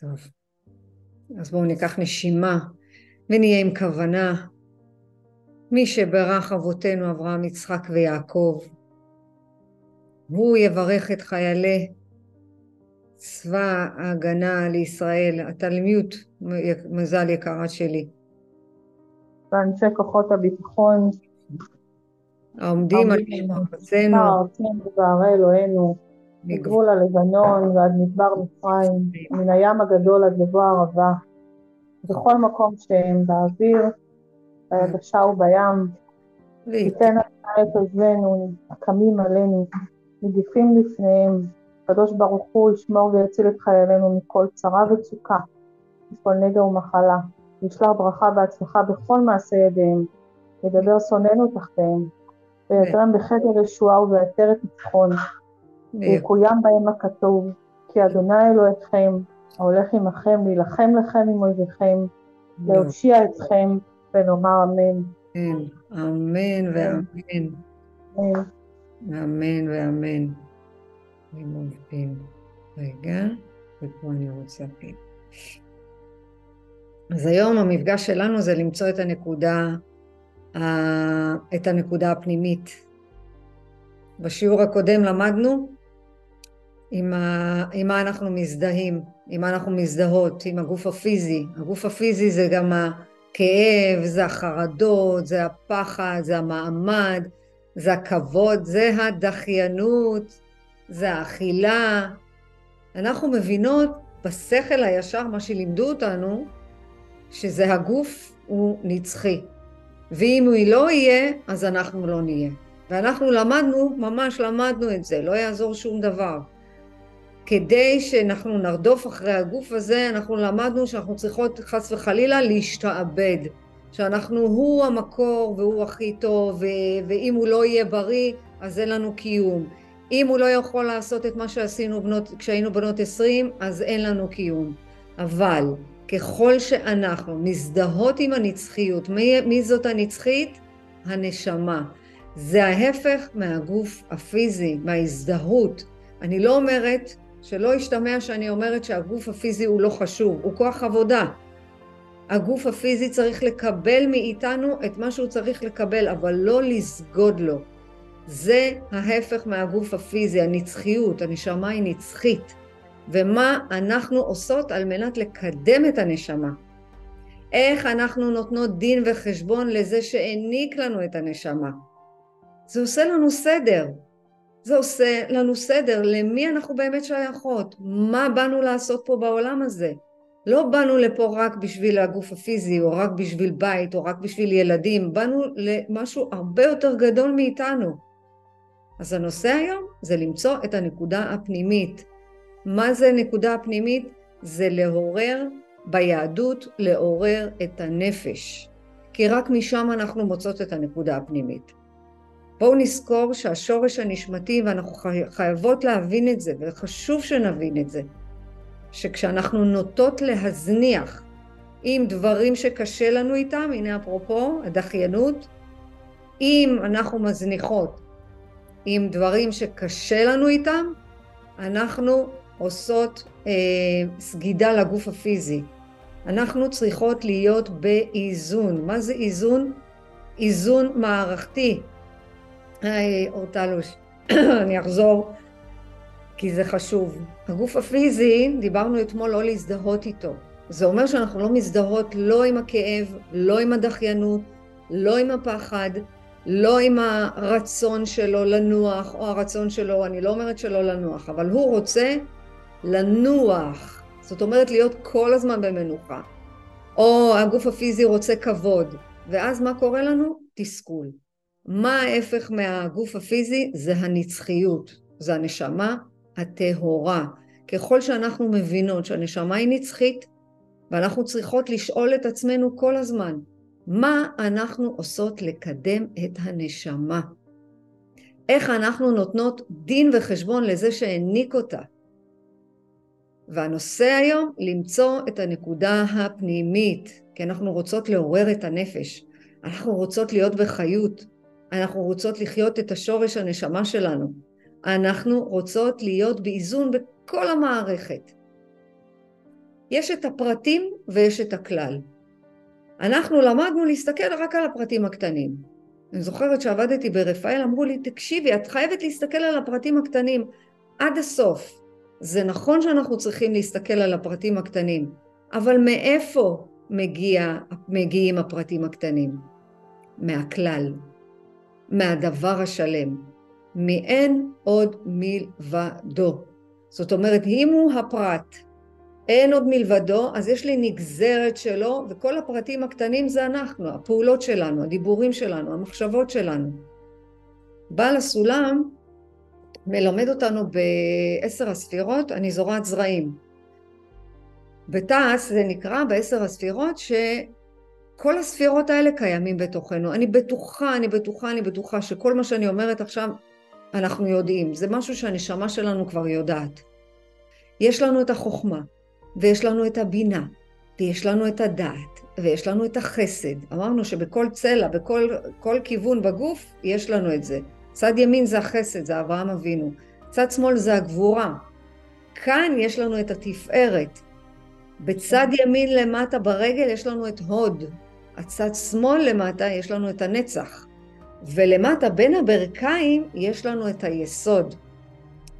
טוב. אז בואו ניקח נשימה ונהיה עם כוונה. מי שברך אבותינו אברהם, יצחק ויעקב, הוא יברך את חיילי צבא ההגנה לישראל, התלמיות מזל יקרה שלי. ואנשי כוחות הביטחון, העומדים על משמרתנו, ארצנו וערי אלוהינו, מגבול הלבנון ועד מדבר מצרים, מן הים הגדול עד לבוא הערבה, בכל מקום שהם באוויר, ביבשה ובים, תיתן אתה את אוזנינו, הקמים עלינו, נגיפים לפניהם, הקדוש ברוך הוא ישמור ויציל את חיילינו מכל צרה וצוקה, מכל נגע ומחלה, וישלח ברכה והצלחה בכל מעשה ידיהם, ידבר שונאינו תחתיהם, ויתרם בחדר ישועה ובעטרת ניצחון, ויקוים בהם הכתוב, כי אדוני אלוהיכם, ההולך עמכם, להילחם לכם עם אויביכם, להושיע אתכם, ונאמר אמן. אמן ואמן. אמן ואמן. אני מבין. רגע, ופה אני רוצה... אז היום המפגש שלנו זה למצוא את הנקודה, את הנקודה הפנימית. בשיעור הקודם למדנו עם, ה, עם מה אנחנו מזדהים, עם מה אנחנו מזדהות, עם הגוף הפיזי. הגוף הפיזי זה גם הכאב, זה החרדות, זה הפחד, זה המעמד, זה הכבוד, זה הדחיינות, זה האכילה. אנחנו מבינות בשכל הישר, מה שלימדו אותנו, שזה הגוף הוא נצחי. ואם הוא לא יהיה, אז אנחנו לא נהיה. ואנחנו למדנו, ממש למדנו את זה, לא יעזור שום דבר. כדי שאנחנו נרדוף אחרי הגוף הזה, אנחנו למדנו שאנחנו צריכות חס וחלילה להשתעבד. שאנחנו, הוא המקור והוא הכי טוב, ואם הוא לא יהיה בריא, אז אין לנו קיום. אם הוא לא יכול לעשות את מה שעשינו בנות, כשהיינו בנות עשרים, אז אין לנו קיום. אבל ככל שאנחנו מזדהות עם הנצחיות, מי, מי זאת הנצחית? הנשמה. זה ההפך מהגוף הפיזי, מההזדהות. אני לא אומרת, שלא ישתמע שאני אומרת שהגוף הפיזי הוא לא חשוב, הוא כוח עבודה. הגוף הפיזי צריך לקבל מאיתנו את מה שהוא צריך לקבל, אבל לא לסגוד לו. זה ההפך מהגוף הפיזי, הנצחיות, הנשמה היא נצחית. ומה אנחנו עושות על מנת לקדם את הנשמה. איך אנחנו נותנות דין וחשבון לזה שהעניק לנו את הנשמה. זה עושה לנו סדר. זה עושה לנו סדר למי אנחנו באמת שייכות, מה באנו לעשות פה בעולם הזה. לא באנו לפה רק בשביל הגוף הפיזי, או רק בשביל בית, או רק בשביל ילדים, באנו למשהו הרבה יותר גדול מאיתנו. אז הנושא היום זה למצוא את הנקודה הפנימית. מה זה נקודה הפנימית? זה לעורר ביהדות, לעורר את הנפש. כי רק משם אנחנו מוצאות את הנקודה הפנימית. בואו נזכור שהשורש הנשמתי, ואנחנו חייבות להבין את זה, וחשוב שנבין את זה, שכשאנחנו נוטות להזניח עם דברים שקשה לנו איתם, הנה אפרופו הדחיינות, אם אנחנו מזניחות עם דברים שקשה לנו איתם, אנחנו עושות אה, סגידה לגוף הפיזי. אנחנו צריכות להיות באיזון. מה זה איזון? איזון מערכתי. היי, אורטלוש, אני אחזור כי זה חשוב. הגוף הפיזי, דיברנו אתמול לא להזדהות איתו. זה אומר שאנחנו לא מזדהות לא עם הכאב, לא עם הדחיינות, לא עם הפחד, לא עם הרצון שלו לנוח, או הרצון שלו, אני לא אומרת שלא לנוח, אבל הוא רוצה לנוח. זאת אומרת להיות כל הזמן במנוחה. או הגוף הפיזי רוצה כבוד, ואז מה קורה לנו? תסכול. מה ההפך מהגוף הפיזי? זה הנצחיות, זה הנשמה הטהורה. ככל שאנחנו מבינות שהנשמה היא נצחית, ואנחנו צריכות לשאול את עצמנו כל הזמן, מה אנחנו עושות לקדם את הנשמה? איך אנחנו נותנות דין וחשבון לזה שהעניק אותה? והנושא היום, למצוא את הנקודה הפנימית, כי אנחנו רוצות לעורר את הנפש, אנחנו רוצות להיות בחיות, אנחנו רוצות לחיות את השורש הנשמה שלנו. אנחנו רוצות להיות באיזון בכל המערכת. יש את הפרטים ויש את הכלל. אנחנו למדנו להסתכל רק על הפרטים הקטנים. אני זוכרת שעבדתי ברפאל, אמרו לי, תקשיבי, את חייבת להסתכל על הפרטים הקטנים עד הסוף. זה נכון שאנחנו צריכים להסתכל על הפרטים הקטנים, אבל מאיפה מגיע, מגיעים הפרטים הקטנים? מהכלל, מהדבר השלם, מאין עוד מלבדו. זאת אומרת, אם הוא הפרט, אין עוד מלבדו, אז יש לי נגזרת שלו, וכל הפרטים הקטנים זה אנחנו, הפעולות שלנו, הדיבורים שלנו, המחשבות שלנו. בעל הסולם מלמד אותנו בעשר הספירות, אני זורעת זרעים. בתעש זה נקרא בעשר הספירות שכל הספירות האלה קיימים בתוכנו. אני בטוחה, אני בטוחה, אני בטוחה שכל מה שאני אומרת עכשיו אנחנו יודעים. זה משהו שהנשמה שלנו כבר יודעת. יש לנו את החוכמה, ויש לנו את הבינה, ויש לנו את הדעת, ויש לנו את החסד. אמרנו שבכל צלע, בכל כיוון בגוף, יש לנו את זה. צד ימין זה החסד, זה אברהם אבינו. צד שמאל זה הגבורה. כאן יש לנו את התפארת. בצד ימין למטה ברגל יש לנו את הוד. הצד שמאל למטה יש לנו את הנצח. ולמטה בין הברכיים יש לנו את היסוד.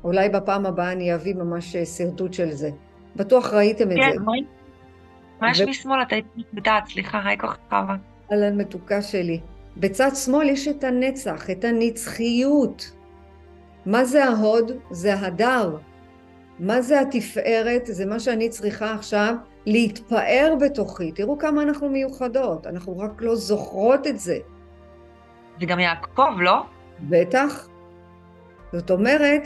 אולי בפעם הבאה אני אביא ממש שרטוט של זה. בטוח ראיתם את כן, זה. כן, ממש ו... משמאל אתה בדעת, סליחה, היי כוכבה. אהלן מתוקה שלי. בצד שמאל יש את הנצח, את הנצחיות. מה זה ההוד? זה הדר. מה זה התפארת? זה מה שאני צריכה עכשיו להתפאר בתוכי. תראו כמה אנחנו מיוחדות, אנחנו רק לא זוכרות את זה. וגם יעקב, לא? בטח. זאת אומרת,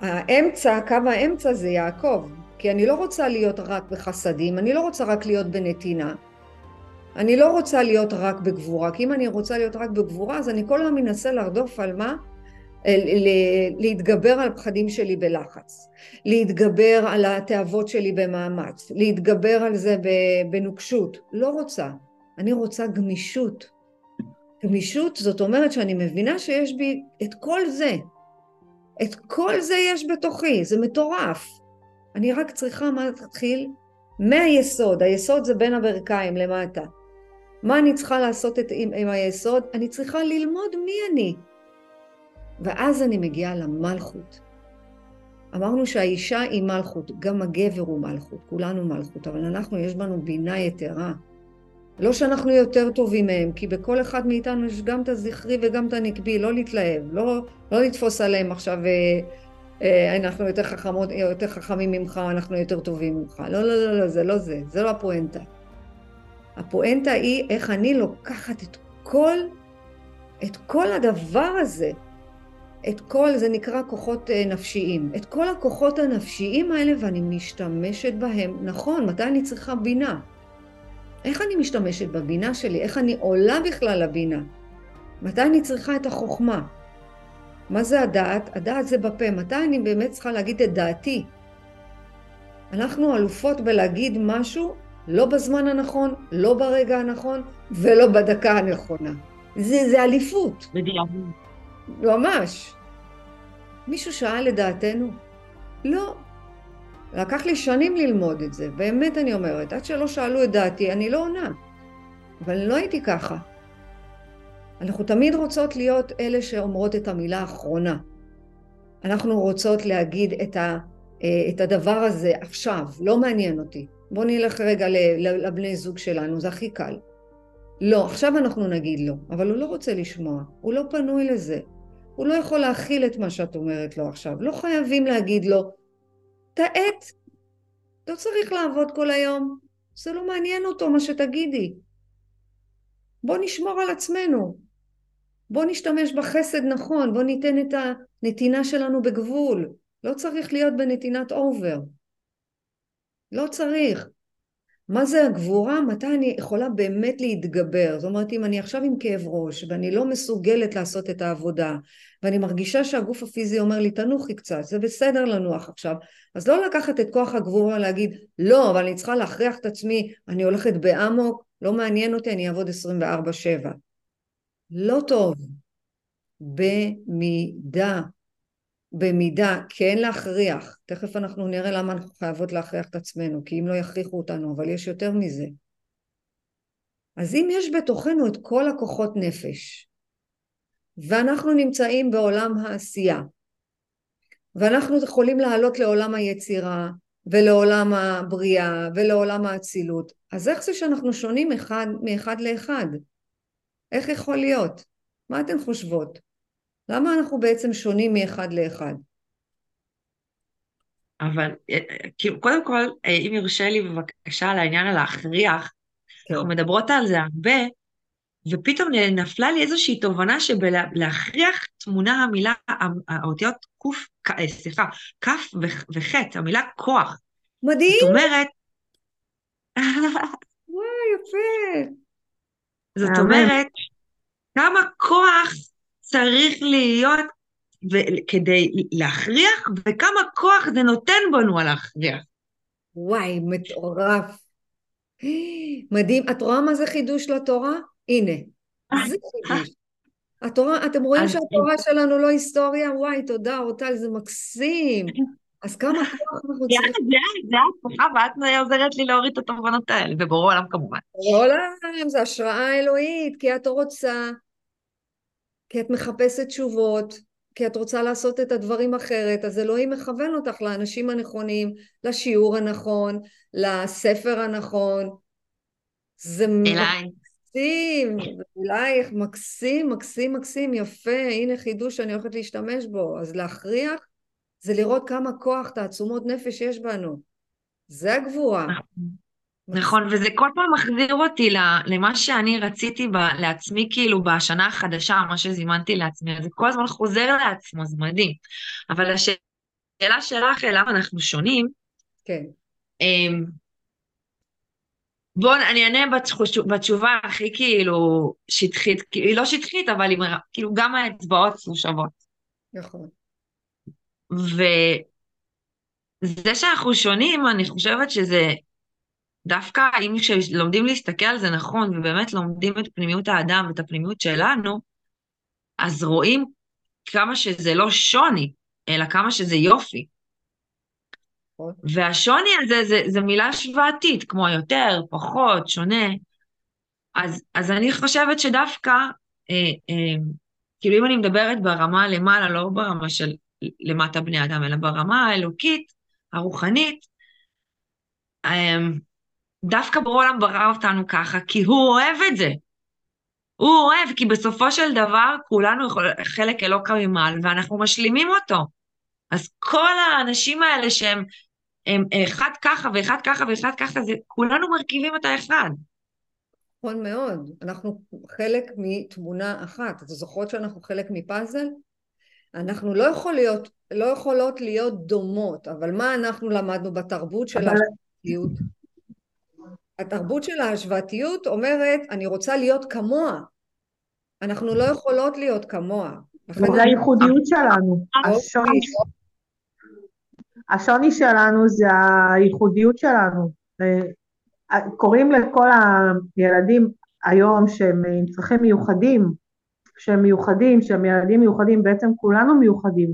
האמצע, קו האמצע זה יעקב. כי אני לא רוצה להיות רק בחסדים, אני לא רוצה רק להיות בנתינה. אני לא רוצה להיות רק בגבורה, כי אם אני רוצה להיות רק בגבורה, אז אני כל הזמן מנסה לרדוף על מה? להתגבר על הפחדים שלי בלחץ, להתגבר על התאוות שלי במאמץ, להתגבר על זה בנוקשות. לא רוצה. אני רוצה גמישות. גמישות זאת אומרת שאני מבינה שיש בי את כל זה. את כל זה יש בתוכי, זה מטורף. אני רק צריכה מה להתחיל? מהיסוד, היסוד זה בין הברכיים למטה. מה אני צריכה לעשות את, עם, עם היסוד? אני צריכה ללמוד מי אני. ואז אני מגיעה למלכות. אמרנו שהאישה היא מלכות, גם הגבר הוא מלכות, כולנו מלכות, אבל אנחנו, יש בנו בינה יתרה. לא שאנחנו יותר טובים מהם, כי בכל אחד מאיתנו יש גם את הזכרי וגם את הנקבי, לא להתלהב, לא, לא לתפוס עליהם עכשיו, אה, אה, אנחנו יותר, חכמות, יותר חכמים ממך, אנחנו יותר טובים ממך. לא, לא, לא, לא, זה לא זה, זה לא הפואנטה. הפואנטה היא איך אני לוקחת את כל, את כל הדבר הזה, את כל, זה נקרא כוחות אה, נפשיים, את כל הכוחות הנפשיים האלה ואני משתמשת בהם. נכון, מתי אני צריכה בינה? איך אני משתמשת בבינה שלי? איך אני עולה בכלל לבינה? מתי אני צריכה את החוכמה? מה זה הדעת? הדעת זה בפה. מתי אני באמת צריכה להגיד את דעתי? אנחנו אלופות בלהגיד משהו לא בזמן הנכון, לא ברגע הנכון ולא בדקה הנכונה. זה, זה אליפות. בדיוק. ממש. מישהו שאל לדעתנו? לא. לקח לי שנים ללמוד את זה, באמת אני אומרת. עד שלא שאלו את דעתי, אני לא עונה. אבל לא הייתי ככה. אנחנו תמיד רוצות להיות אלה שאומרות את המילה האחרונה. אנחנו רוצות להגיד את, ה, אה, את הדבר הזה עכשיו, לא מעניין אותי. בואו נלך רגע לבני זוג שלנו, זה הכי קל. לא, עכשיו אנחנו נגיד לו, אבל הוא לא רוצה לשמוע, הוא לא פנוי לזה. הוא לא יכול להכיל את מה שאת אומרת לו עכשיו. לא חייבים להגיד לו, תעט, לא צריך לעבוד כל היום, זה לא מעניין אותו מה שתגידי. בוא נשמור על עצמנו, בוא נשתמש בחסד נכון, בוא ניתן את הנתינה שלנו בגבול. לא צריך להיות בנתינת אובר. לא צריך. מה זה הגבורה? מתי אני יכולה באמת להתגבר? זאת אומרת, אם אני עכשיו עם כאב ראש ואני לא מסוגלת לעשות את העבודה ואני מרגישה שהגוף הפיזי אומר לי, תנוחי קצת, זה בסדר לנוח עכשיו, אז לא לקחת את כוח הגבורה להגיד, לא, אבל אני צריכה להכריח את עצמי, אני הולכת באמוק, לא מעניין אותי, אני אעבוד 24-7. לא טוב. במידה. במידה, כן להכריח, תכף אנחנו נראה למה אנחנו חייבות להכריח את עצמנו, כי אם לא יכריחו אותנו, אבל יש יותר מזה. אז אם יש בתוכנו את כל הכוחות נפש, ואנחנו נמצאים בעולם העשייה, ואנחנו יכולים לעלות לעולם היצירה, ולעולם הבריאה, ולעולם האצילות, אז איך זה שאנחנו שונים אחד מאחד לאחד? איך יכול להיות? מה אתן חושבות? למה אנחנו בעצם שונים מאחד לאחד? אבל אה, כאילו, קודם כל, אה, אם יורשה לי בבקשה על העניין הלהכריח, כן. אנחנו מדברות על זה הרבה, ופתאום נפלה לי איזושהי תובנה שבלהכריח תמונה המילה, האותיות ק', אה, סליחה, כ' וח', המילה כוח. מדהים. זאת אומרת... וואי, יפה. זאת אומרת, כמה כוח צריך להיות כדי להכריח, וכמה כוח זה נותן בנו על להכריח. וואי, מטורף. מדהים. את רואה מה זה חידוש לתורה? הנה, זה חידוש. התורה, אתם רואים שהתורה שלנו לא היסטוריה? וואי, תודה, אורטל, זה מקסים. אז כמה כוח אנחנו צריכים... זה, זה הצלחה, ואת עוזרת לי להוריד את התובנות האלה, ובורא עולם כמובן. בורא עולם, זה השראה אלוהית, כי את רוצה, כי את מחפשת תשובות, כי את רוצה לעשות את הדברים אחרת, אז אלוהים מכוון אותך לאנשים הנכונים, לשיעור הנכון, לספר הנכון. זה אליי. מקסים, אלייך, מקסים, מקסים, מקסים, יפה, הנה חידוש שאני הולכת להשתמש בו. אז להכריח זה לראות כמה כוח, תעצומות נפש יש בנו. זה הגבורה. נכון, וזה כל פעם מחזיר אותי למה שאני רציתי ב, לעצמי, כאילו, בשנה החדשה, מה שזימנתי לעצמי, זה כל הזמן חוזר לעצמו, זה מדהים. אבל השאלה שלך, למה אנחנו שונים, כן. אמ, בואו, אני אענה בתשובה הכי כאילו שטחית, היא לא שטחית, אבל היא, כאילו גם האצבעות שוות. נכון. וזה שאנחנו שונים, אני חושבת שזה דווקא אם כשלומדים להסתכל על זה נכון, ובאמת לומדים את פנימיות האדם ואת הפנימיות שלנו, אז רואים כמה שזה לא שוני, אלא כמה שזה יופי. נכון. והשוני הזה זה, זה מילה שוואתית, כמו יותר, פחות, שונה. אז, אז אני חושבת שדווקא, אה, אה, כאילו אם אני מדברת ברמה למעלה, לא ברמה של למטה בני אדם, אלא ברמה האלוקית, הרוחנית, אה, דווקא ברור העולם ברא אותנו ככה, כי הוא אוהב את זה. הוא אוהב, כי בסופו של דבר כולנו יכול, חלק אלוקא ממעל, ואנחנו משלימים אותו. אז כל האנשים האלה שהם הם אחד ככה ואחד ככה ואחד ככה, זה, כולנו מרכיבים את האחד. נכון מאוד. אנחנו חלק מתמונה אחת. אתם זוכרות שאנחנו חלק מפאזל? אנחנו לא, יכול להיות, לא יכולות להיות דומות, אבל מה אנחנו למדנו בתרבות של אבל... ההשוואתיות? התרבות של ההשוואתיות אומרת, אני רוצה להיות כמוה. אנחנו לא יכולות להיות כמוה. זה הייחודיות שלנו. השוני השוני שלנו זה הייחודיות שלנו. קוראים לכל הילדים היום שהם עם צרכים מיוחדים, שהם מיוחדים, שהם ילדים מיוחדים, בעצם כולנו מיוחדים.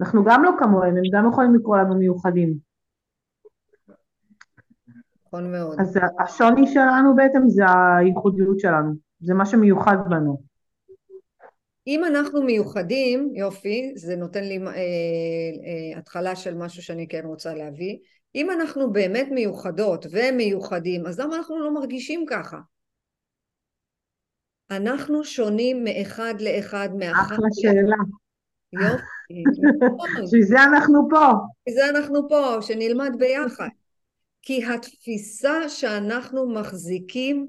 אנחנו גם לא כמוהם, הם גם יכולים לקרוא לנו מיוחדים. נכון מאוד. אז השוני שלנו בעצם זה הייחודיות שלנו, זה מה שמיוחד בנו. אם אנחנו מיוחדים, יופי, זה נותן לי אה, אה, התחלה של משהו שאני כן רוצה להביא. אם אנחנו באמת מיוחדות ומיוחדים, אז למה אנחנו לא מרגישים ככה? אנחנו שונים מאחד לאחד, מאחד... אחלה שאלה. יופי. בשביל זה אנחנו פה. בשביל זה אנחנו פה, שנלמד ביחד. כי התפיסה שאנחנו מחזיקים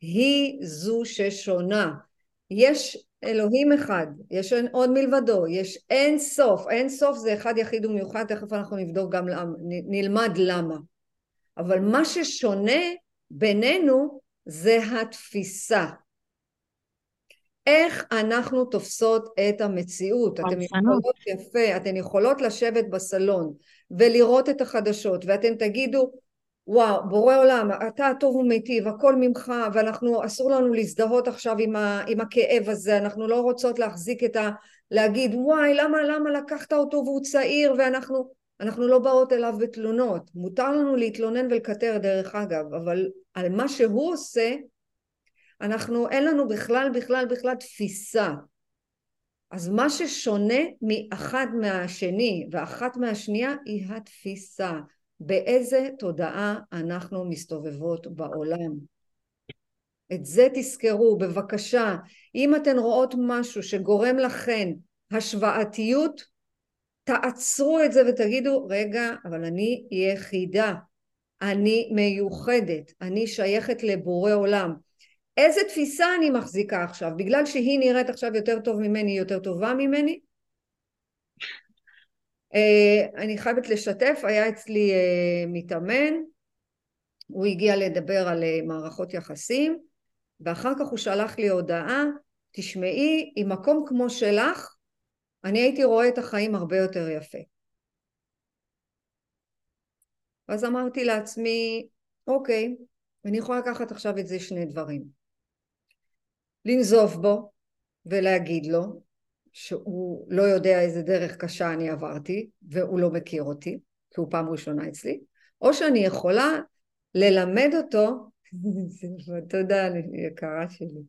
היא זו ששונה. יש אלוהים אחד, יש עוד מלבדו, יש אין סוף, אין סוף זה אחד יחיד ומיוחד, תכף אנחנו נבדוק גם, נלמד למה. אבל מה ששונה בינינו זה התפיסה. איך אנחנו תופסות את המציאות. אתן יכולות יפה, אתן יכולות לשבת בסלון ולראות את החדשות ואתן תגידו וואו, בורא עולם, אתה הטוב ומיטיב, הכל ממך, ואנחנו, אסור לנו להזדהות עכשיו עם, ה, עם הכאב הזה, אנחנו לא רוצות להחזיק את ה... להגיד, וואי, למה, למה לקחת אותו והוא צעיר, ואנחנו... אנחנו לא באות אליו בתלונות. מותר לנו להתלונן ולקטר דרך אגב, אבל על מה שהוא עושה, אנחנו, אין לנו בכלל, בכלל, בכלל תפיסה. אז מה ששונה מאחד מהשני ואחת מהשנייה היא התפיסה. באיזה תודעה אנחנו מסתובבות בעולם. את זה תזכרו, בבקשה. אם אתן רואות משהו שגורם לכן השוואתיות, תעצרו את זה ותגידו, רגע, אבל אני יחידה, אני מיוחדת, אני שייכת לבורא עולם. איזה תפיסה אני מחזיקה עכשיו? בגלל שהיא נראית עכשיו יותר טוב ממני, היא יותר טובה ממני? Uh, אני חייבת לשתף, היה אצלי uh, מתאמן, הוא הגיע לדבר על uh, מערכות יחסים, ואחר כך הוא שלח לי הודעה, תשמעי, עם מקום כמו שלך, אני הייתי רואה את החיים הרבה יותר יפה. אז אמרתי לעצמי, אוקיי, אני יכולה לקחת עכשיו את זה שני דברים. לנזוף בו ולהגיד לו שהוא לא יודע איזה דרך קשה אני עברתי והוא לא מכיר אותי, כי הוא פעם ראשונה אצלי, או שאני יכולה ללמד אותו, תודה יקרה שלי,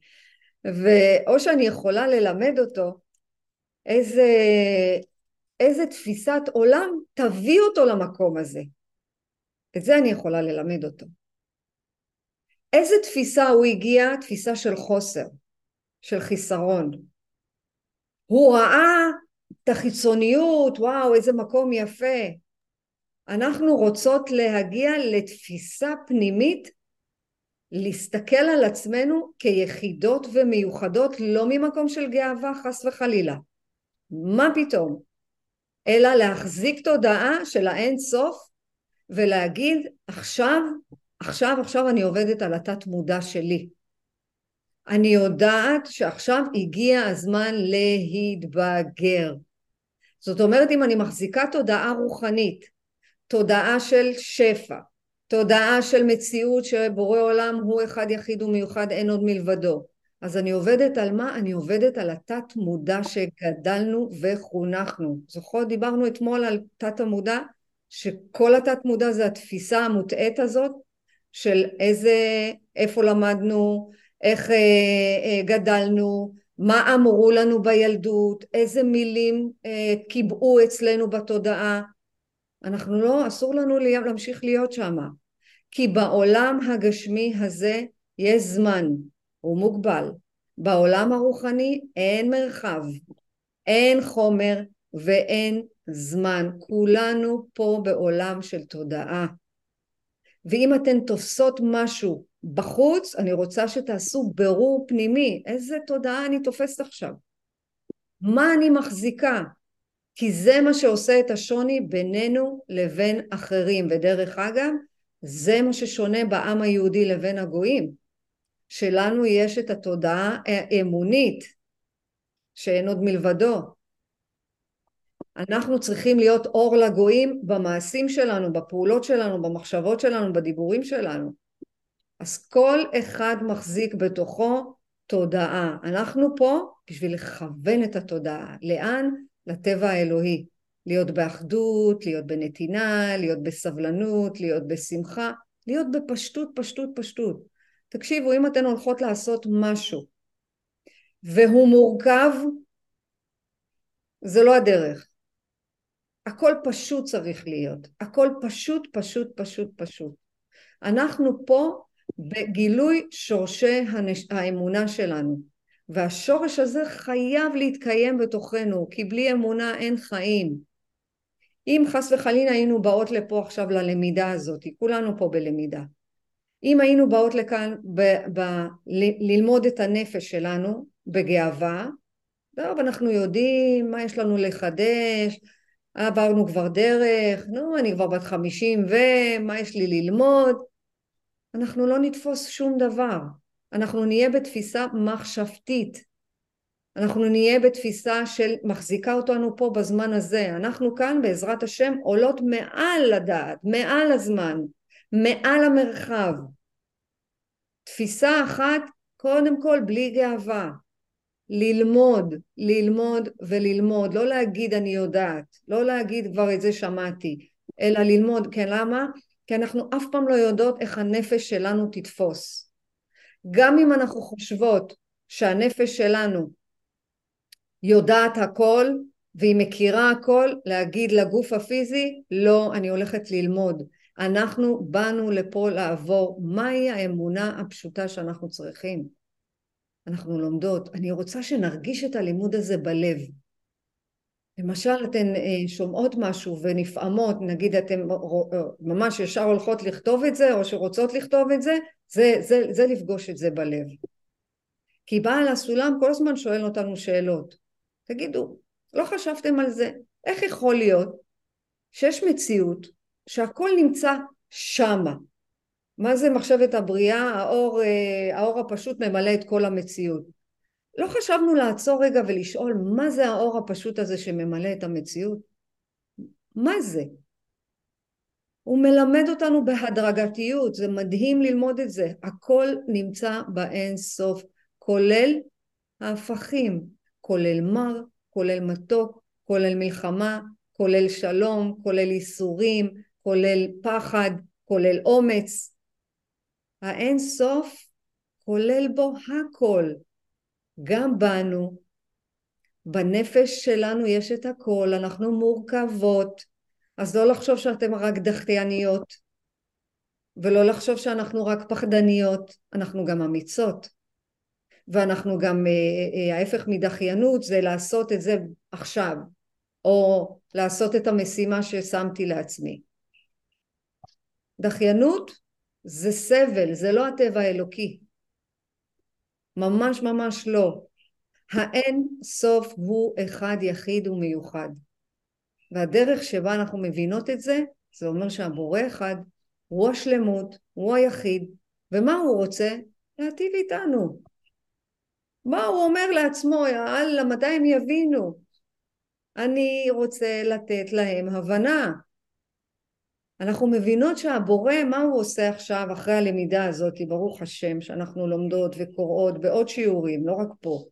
ואו שאני יכולה ללמד אותו איזה, איזה תפיסת עולם תביא אותו למקום הזה. את זה אני יכולה ללמד אותו. איזה תפיסה הוא הגיע? תפיסה של חוסר, של חיסרון. הוא ראה את החיצוניות, וואו, איזה מקום יפה. אנחנו רוצות להגיע לתפיסה פנימית, להסתכל על עצמנו כיחידות ומיוחדות, לא ממקום של גאווה, חס וחלילה. מה פתאום? אלא להחזיק תודעה של האין סוף ולהגיד עכשיו, עכשיו, עכשיו אני עובדת על התת מודע שלי. אני יודעת שעכשיו הגיע הזמן להתבגר. זאת אומרת אם אני מחזיקה תודעה רוחנית, תודעה של שפע, תודעה של מציאות שבורא עולם הוא אחד יחיד ומיוחד אין עוד מלבדו, אז אני עובדת על מה? אני עובדת על התת מודע שגדלנו וחונכנו. זוכרות? דיברנו אתמול על תת המודע, שכל התת מודע זה התפיסה המוטעית הזאת של איזה, איפה למדנו, איך אה, אה, גדלנו, מה אמרו לנו בילדות, איזה מילים אה, קיבעו אצלנו בתודעה. אנחנו לא, אסור לנו להמשיך להיות שם. כי בעולם הגשמי הזה יש זמן, הוא מוגבל. בעולם הרוחני אין מרחב, אין חומר ואין זמן. כולנו פה בעולם של תודעה. ואם אתן תופסות משהו בחוץ, אני רוצה שתעשו ברור פנימי. איזה תודעה אני תופסת עכשיו? מה אני מחזיקה? כי זה מה שעושה את השוני בינינו לבין אחרים. ודרך אגב, זה מה ששונה בעם היהודי לבין הגויים. שלנו יש את התודעה האמונית שאין עוד מלבדו. אנחנו צריכים להיות אור לגויים במעשים שלנו, בפעולות שלנו, במחשבות שלנו, בדיבורים שלנו. אז כל אחד מחזיק בתוכו תודעה. אנחנו פה בשביל לכוון את התודעה. לאן? לטבע האלוהי. להיות באחדות, להיות בנתינה, להיות בסבלנות, להיות בשמחה, להיות בפשטות, פשטות, פשטות. תקשיבו, אם אתן הולכות לעשות משהו והוא מורכב, זה לא הדרך. הכל פשוט צריך להיות. הכל פשוט, פשוט, פשוט, פשוט. אנחנו פה בגילוי שורשי הנש... האמונה שלנו. והשורש הזה חייב להתקיים בתוכנו, כי בלי אמונה אין חיים. אם חס וחלילה היינו באות לפה עכשיו ללמידה הזאת, כולנו פה בלמידה, אם היינו באות לכאן ב- ב- ל- ללמוד את הנפש שלנו בגאווה, טוב, אנחנו יודעים מה יש לנו לחדש, עברנו כבר דרך, נו, אני כבר בת חמישים ומה יש לי ללמוד? אנחנו לא נתפוס שום דבר. אנחנו נהיה בתפיסה מחשבתית. אנחנו נהיה בתפיסה של מחזיקה אותנו פה בזמן הזה. אנחנו כאן בעזרת השם עולות מעל לדעת, מעל הזמן. מעל המרחב. תפיסה אחת, קודם כל בלי גאווה. ללמוד, ללמוד וללמוד, לא להגיד אני יודעת, לא להגיד כבר את זה שמעתי, אלא ללמוד, כן למה? כי אנחנו אף פעם לא יודעות איך הנפש שלנו תתפוס. גם אם אנחנו חושבות שהנפש שלנו יודעת הכל והיא מכירה הכל, להגיד לגוף הפיזי, לא, אני הולכת ללמוד. אנחנו באנו לפה לעבור. מהי האמונה הפשוטה שאנחנו צריכים? אנחנו לומדות. אני רוצה שנרגיש את הלימוד הזה בלב. למשל אתן אה, שומעות משהו ונפעמות, נגיד אתן ממש ישר הולכות לכתוב את זה או שרוצות לכתוב את זה, זה, זה, זה לפגוש את זה בלב. כי בעל הסולם כל הזמן שואל אותנו שאלות. תגידו, לא חשבתם על זה? איך יכול להיות שיש מציאות שהכל נמצא שמה? מה זה מחשבת הבריאה? האור, אה, האור הפשוט ממלא את כל המציאות. לא חשבנו לעצור רגע ולשאול מה זה האור הפשוט הזה שממלא את המציאות? מה זה? הוא מלמד אותנו בהדרגתיות, זה מדהים ללמוד את זה. הכל נמצא באין סוף, כולל ההפכים, כולל מר, כולל מתוק, כולל מלחמה, כולל שלום, כולל ייסורים, כולל פחד, כולל אומץ. האין סוף כולל בו הכל, גם בנו, בנפש שלנו יש את הכל, אנחנו מורכבות, אז לא לחשוב שאתם רק דחייניות, ולא לחשוב שאנחנו רק פחדניות, אנחנו גם אמיצות. ואנחנו גם, אה, אה, ההפך מדחיינות זה לעשות את זה עכשיו, או לעשות את המשימה ששמתי לעצמי. דחיינות זה סבל, זה לא הטבע האלוקי. ממש ממש לא. האין סוף הוא אחד יחיד ומיוחד. והדרך שבה אנחנו מבינות את זה, זה אומר שהבורא אחד הוא השלמות, הוא היחיד, ומה הוא רוצה? להטיב איתנו. מה הוא אומר לעצמו, יאללה, מתי הם יבינו? אני רוצה לתת להם הבנה. אנחנו מבינות שהבורא, מה הוא עושה עכשיו אחרי הלמידה הזאת, ברוך השם, שאנחנו לומדות וקוראות בעוד שיעורים, לא רק פה,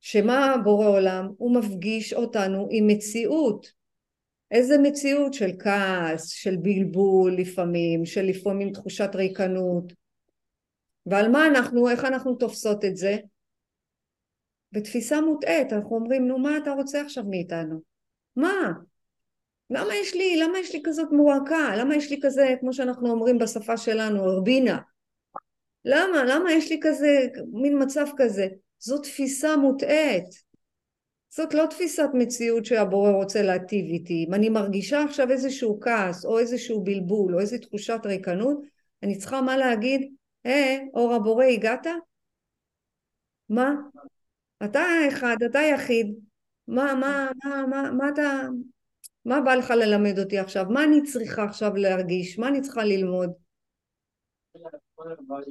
שמה בורא עולם? הוא מפגיש אותנו עם מציאות. איזה מציאות של כעס, של בלבול לפעמים, של לפעמים תחושת ריקנות. ועל מה אנחנו, איך אנחנו תופסות את זה? בתפיסה מוטעית, אנחנו אומרים, נו מה אתה רוצה עכשיו מאיתנו? מה? למה יש לי, למה יש לי כזאת מועקה? למה יש לי כזה, כמו שאנחנו אומרים בשפה שלנו, ארבינה? למה? למה יש לי כזה, מין מצב כזה? זו תפיסה מוטעית. זאת לא תפיסת מציאות שהבורא רוצה להטיב איתי. אם אני מרגישה עכשיו איזשהו כעס, או איזשהו בלבול, או איזו תחושת ריקנות, אני צריכה מה להגיד? אה, אור הבורא, הגעת? מה? אתה אחד, אתה יחיד. מה, מה, מה, מה, מה אתה... מה בא לך ללמד אותי עכשיו? מה אני צריכה עכשיו להרגיש? מה אני צריכה ללמוד?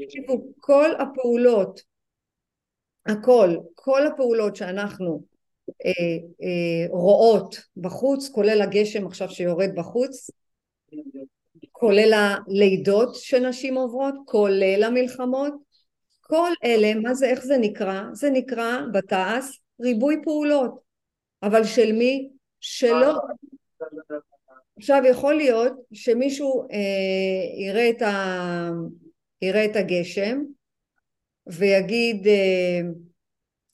תקשיבו, כל הפעולות, הכל, כל הפעולות שאנחנו אה, אה, רואות בחוץ, כולל הגשם עכשיו שיורד בחוץ, כולל הלידות שנשים עוברות, כולל המלחמות, כל אלה, מה זה, איך זה נקרא? זה נקרא בתעש ריבוי פעולות, אבל של מי? שלא עכשיו יכול להיות שמישהו אה, יראה, את ה, יראה את הגשם ויגיד אה,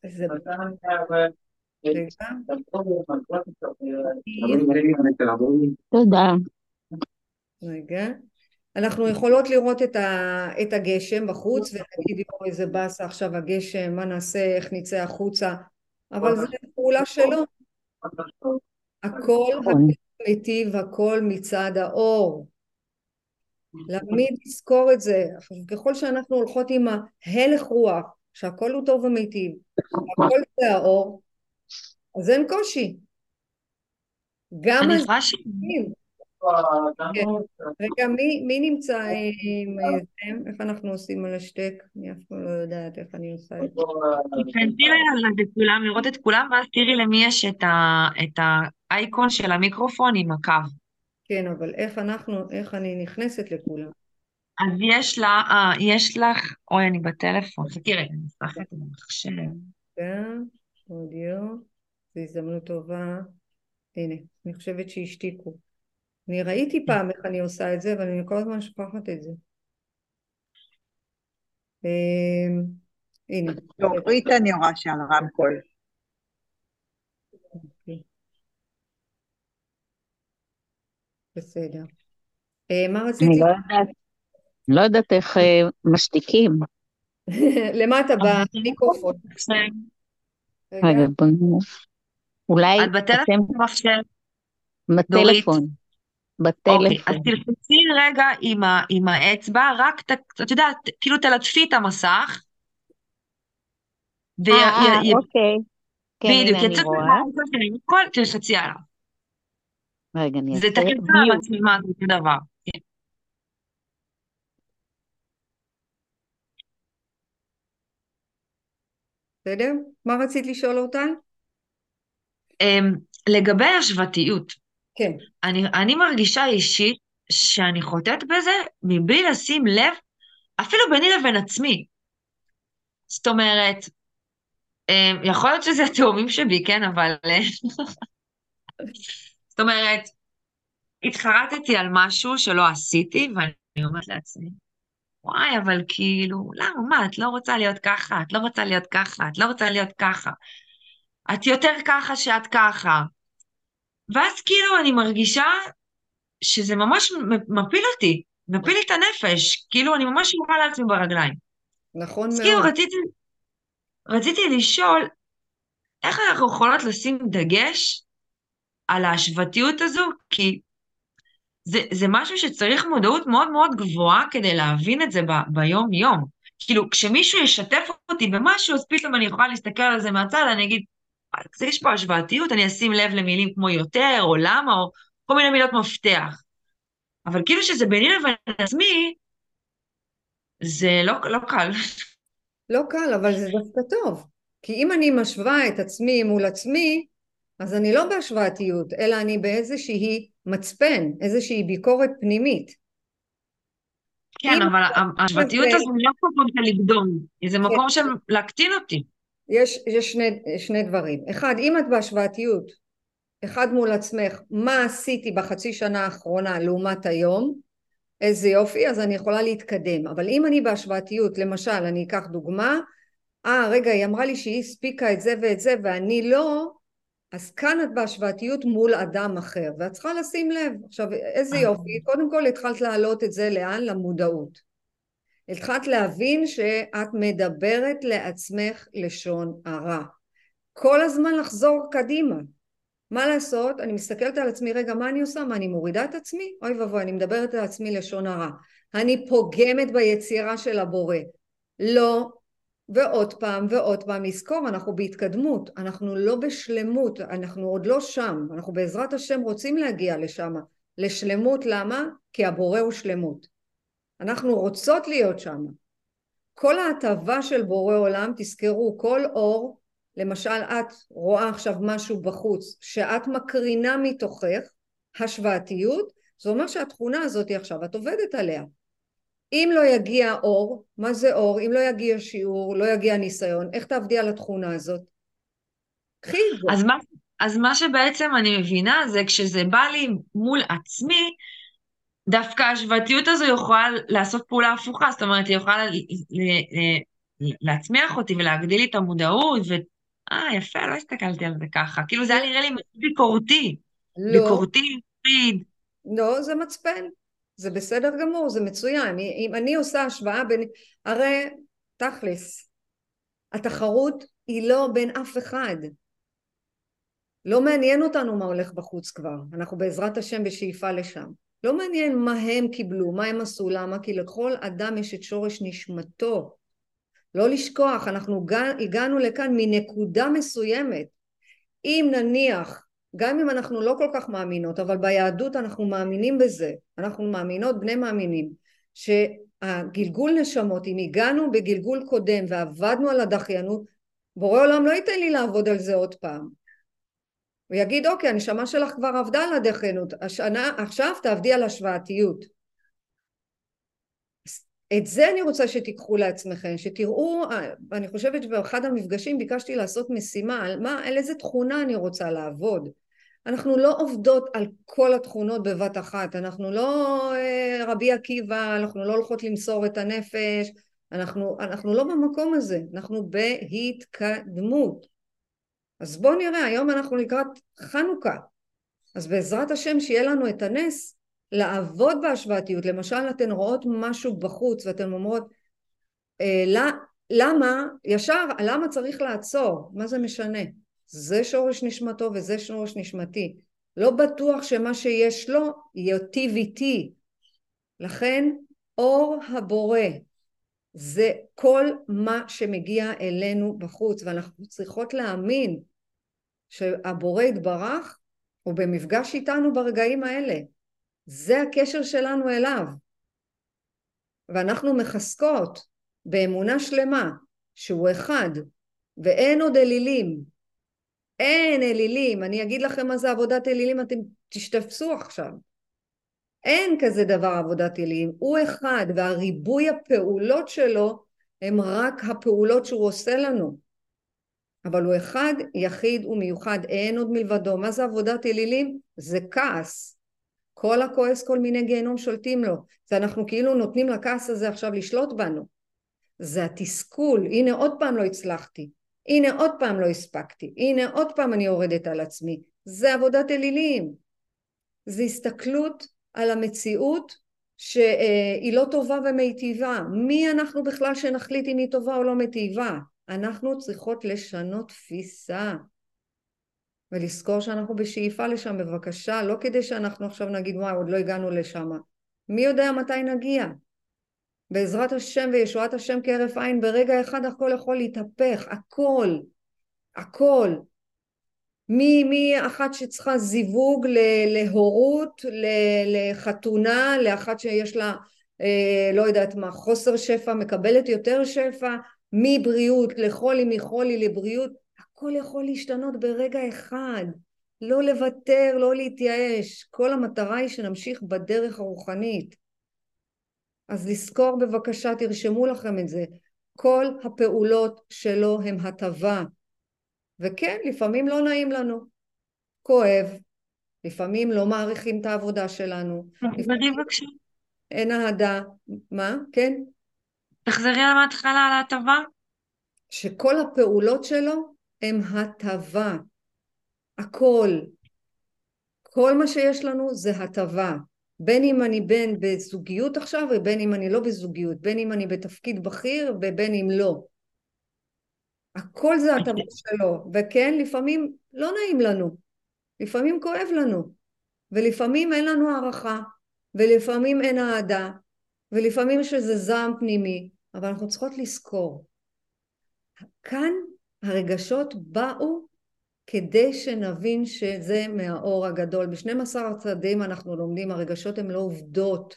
איזה... תודה. רגע. אנחנו יכולות לראות את, ה, את הגשם בחוץ ולהגיד יואו איזה באסה עכשיו הגשם, מה נעשה, איך נצא החוצה, אבל זו פעולה שלו. הכל נכון. מיטיב הכל מצד האור. להעמיד לזכור את זה. ככל שאנחנו הולכות עם ההלך רוח, שהכל הוא טוב ומיטיב, הכל זה האור, אז אין קושי. גם אני יכולה ש... רגע, מי נמצא עם זה? איך אנחנו עושים על השטק? אני אף פעם לא יודעת איך אני עושה את זה. תכנסי לכולם, לראות את כולם, ואז תראי למי יש את האייקון של המיקרופון עם הקו. כן, אבל איך אנחנו, איך אני נכנסת לכולם? אז יש לה, אה, יש לך, אוי, אני בטלפון, חכי רגע, אני אפתח את המחשב. כן, אודיו, זו הזדמנות טובה. הנה, אני חושבת שהשתיקו. אני ראיתי פעם איך אני עושה את זה, אבל אני כל הזמן שוכחת את זה. אמ, הנה. דורית אני רואה שעל רמקול. אוקיי. בסדר. אה, מה רציתי? אני לא יודעת, לא איך אה, משתיקים. למטה במיקרופון. רגע. רגע, בוא נראה. אולי את בטלפון במחשב? בטלפון. אוקיי, אז. תלחצי רגע עם, ה, עם האצבע, רק, ת- את יודעת, כאילו תלטפי את המסך. אה, אה, אוקיי. כן, בדיוק, יצא הכל, תלחצי עליו. רגע, אני זה אעשה תקף על מיוט. המצלמה, זה אותו דבר. כן. בסדר? מה רצית לשאול אותה? אמ, לגבי השוואתיות, כן. אני, אני מרגישה אישית שאני חוטאת בזה מבלי לשים לב, אפילו ביני לבין עצמי. זאת אומרת, אמ, יכול להיות שזה התאומים שבי, כן, אבל... זאת אומרת, התחרטתי על משהו שלא עשיתי, ואני אומרת לעצמי, וואי, אבל כאילו, למה, מה, את לא רוצה להיות ככה, את לא רוצה להיות ככה, את לא רוצה להיות ככה. את יותר ככה שאת ככה. ואז כאילו אני מרגישה שזה ממש מפיל אותי, מפיל לי את הנפש, כאילו אני ממש יורה לעצמי ברגליים. נכון אז כאילו מאוד. רציתי, רציתי לשאול, איך אנחנו יכולות לשים דגש על ההשוואתיות הזו? כי זה, זה משהו שצריך מודעות מאוד מאוד גבוהה כדי להבין את זה ב, ביום-יום. כאילו, כשמישהו ישתף אותי במשהו, אז פתאום אני יכולה להסתכל על זה מהצד, אני אגיד, "וואי, זה יש פה השוואתיות, אני אשים לב למילים כמו יותר, או למה, או כל מיני מילות מפתח. אבל כאילו שזה ביני לבין עצמי, זה לא, לא קל. לא קל, אבל זה דווקא טוב. כי אם אני משווה את עצמי מול עצמי, אז אני לא בהשוואתיות, אלא אני באיזושהי מצפן, איזושהי ביקורת פנימית. כן, אבל ההשוואתיות זה- הזו היא לא מקום של לגדול, זה מקום של להקטין אותי. יש, יש שני, שני דברים. אחד, אם את בהשוואתיות, אחד מול עצמך, מה עשיתי בחצי שנה האחרונה לעומת היום, איזה יופי, אז אני יכולה להתקדם. אבל אם אני בהשוואתיות, למשל, אני אקח דוגמה, אה, רגע, היא אמרה לי שהיא הספיקה את זה ואת זה ואני לא, אז כאן את בהשוואתיות מול אדם אחר, ואת צריכה לשים לב. עכשיו, איזה אה. יופי, קודם כל התחלת להעלות את זה לאן? למודעות. התחלת להבין שאת מדברת לעצמך לשון הרע. כל הזמן לחזור קדימה. מה לעשות? אני מסתכלת על עצמי, רגע, מה אני עושה? מה, אני מורידה את עצמי? אוי ואבוי, אני מדברת על עצמי לשון הרע. אני פוגמת ביצירה של הבורא. לא, ועוד פעם ועוד פעם לזכור, אנחנו בהתקדמות, אנחנו לא בשלמות, אנחנו עוד לא שם, אנחנו בעזרת השם רוצים להגיע לשם, לשלמות, למה? כי הבורא הוא שלמות. אנחנו רוצות להיות שם. כל ההטבה של בורא עולם, תזכרו, כל אור, למשל את רואה עכשיו משהו בחוץ, שאת מקרינה מתוכך, השוואתיות, זה אומר שהתכונה הזאת עכשיו, את עובדת עליה. אם לא יגיע אור, מה זה אור? אם לא יגיע שיעור, לא יגיע ניסיון, איך תעבדי על התכונה הזאת? קחי את זה. אז מה, שבעצם אני מבינה זה כשזה בא לי מול עצמי, דווקא ההשוואתיות הזו יכולה לעשות פעולה הפוכה, זאת אומרת, היא יכולה להצמיח אותי ולהגדיל לי את המודעות, ו... אה, יפה, לא הסתכלתי על זה ככה. כאילו זה היה נראה לי ביקורתי, לא, ביקורתי, מפחיד. לא, זה מצפן. זה בסדר גמור, זה מצוין. אם אני עושה השוואה בין... הרי תכלס, התחרות היא לא בין אף אחד. לא מעניין אותנו מה הולך בחוץ כבר. אנחנו בעזרת השם בשאיפה לשם. לא מעניין מה הם קיבלו, מה הם עשו, למה? כי לכל אדם יש את שורש נשמתו. לא לשכוח, אנחנו הגענו לכאן מנקודה מסוימת. אם נניח, גם אם אנחנו לא כל כך מאמינות, אבל ביהדות אנחנו מאמינים בזה, אנחנו מאמינות, בני מאמינים, שהגלגול נשמות, אם הגענו בגלגול קודם ועבדנו על הדחיינות, בורא עולם לא ייתן לי לעבוד על זה עוד פעם. הוא יגיד, אוקיי, הנשמה שלך כבר עבדה על הדחיינות, השנה, עכשיו תעבדי על השוואתיות. את זה אני רוצה שתיקחו לעצמכם, שתראו, אני חושבת שבאחד המפגשים ביקשתי לעשות משימה על מה, על איזה תכונה אני רוצה לעבוד. אנחנו לא עובדות על כל התכונות בבת אחת, אנחנו לא אה, רבי עקיבא, אנחנו לא הולכות למסור את הנפש, אנחנו, אנחנו לא במקום הזה, אנחנו בהתקדמות. אז בואו נראה, היום אנחנו לקראת חנוכה, אז בעזרת השם שיהיה לנו את הנס לעבוד בהשוואתיות. למשל, אתן רואות משהו בחוץ ואתן אומרות, אה, למה, ישר, למה צריך לעצור? מה זה משנה? זה שורש נשמתו וזה שורש נשמתי. לא בטוח שמה שיש לו ייטיב איתי. לכן אור הבורא זה כל מה שמגיע אלינו בחוץ ואנחנו צריכות להאמין שהבורא יתברך הוא במפגש איתנו ברגעים האלה. זה הקשר שלנו אליו. ואנחנו מחזקות באמונה שלמה שהוא אחד ואין עוד אלילים. אין אלילים. אני אגיד לכם מה זה עבודת אלילים, אתם תשתפסו עכשיו. אין כזה דבר עבודת אלילים. הוא אחד והריבוי הפעולות שלו הם רק הפעולות שהוא עושה לנו. אבל הוא אחד, יחיד ומיוחד, אין עוד מלבדו. מה זה עבודת אלילים? זה כעס. כל הכועס כל מיני גיהנום שולטים לו. זה אנחנו כאילו נותנים לכעס הזה עכשיו לשלוט בנו. זה התסכול, הנה עוד פעם לא הצלחתי, הנה עוד פעם לא הספקתי, הנה עוד פעם אני יורדת על עצמי. זה עבודת אלילים. זה הסתכלות על המציאות שהיא לא טובה ומיטיבה. מי אנחנו בכלל שנחליט אם היא טובה או לא מיטיבה? אנחנו צריכות לשנות תפיסה. ולזכור שאנחנו בשאיפה לשם בבקשה, לא כדי שאנחנו עכשיו נגיד וואי עוד לא הגענו לשם. מי יודע מתי נגיע? בעזרת השם וישועת השם כהרף עין ברגע אחד הכל יכול להתהפך, הכל, הכל. מאחת שצריכה זיווג להורות, לחתונה, לאחת שיש לה אה, לא יודעת מה, חוסר שפע, מקבלת יותר שפע, מבריאות לחולי, מחולי לבריאות, הכל יכול להשתנות ברגע אחד. לא לוותר, לא להתייאש. כל המטרה היא שנמשיך בדרך הרוחנית. אז לזכור בבקשה, תרשמו לכם את זה. כל הפעולות שלו הם הטבה. וכן, לפעמים לא נעים לנו. כואב, לפעמים לא מעריכים את העבודה שלנו. בבקשה. אין אהדה. מה? כן? תחזרי על ההתחלה על ההטבה. שכל הפעולות שלו הם הטבה. הכל. כל מה שיש לנו זה הטבה. בין אם אני בין בזוגיות עכשיו ובין אם אני לא בזוגיות, בין אם אני בתפקיד בכיר ובין אם לא. הכל זה הטבה שלו, וכן, לפעמים לא נעים לנו, לפעמים כואב לנו, ולפעמים אין לנו הערכה, ולפעמים אין אהדה, ולפעמים יש איזה זעם פנימי, אבל אנחנו צריכות לזכור, כאן הרגשות באו כדי שנבין שזה מהאור הגדול. ב-12 הצעדים אנחנו לומדים, הרגשות הן לא עובדות.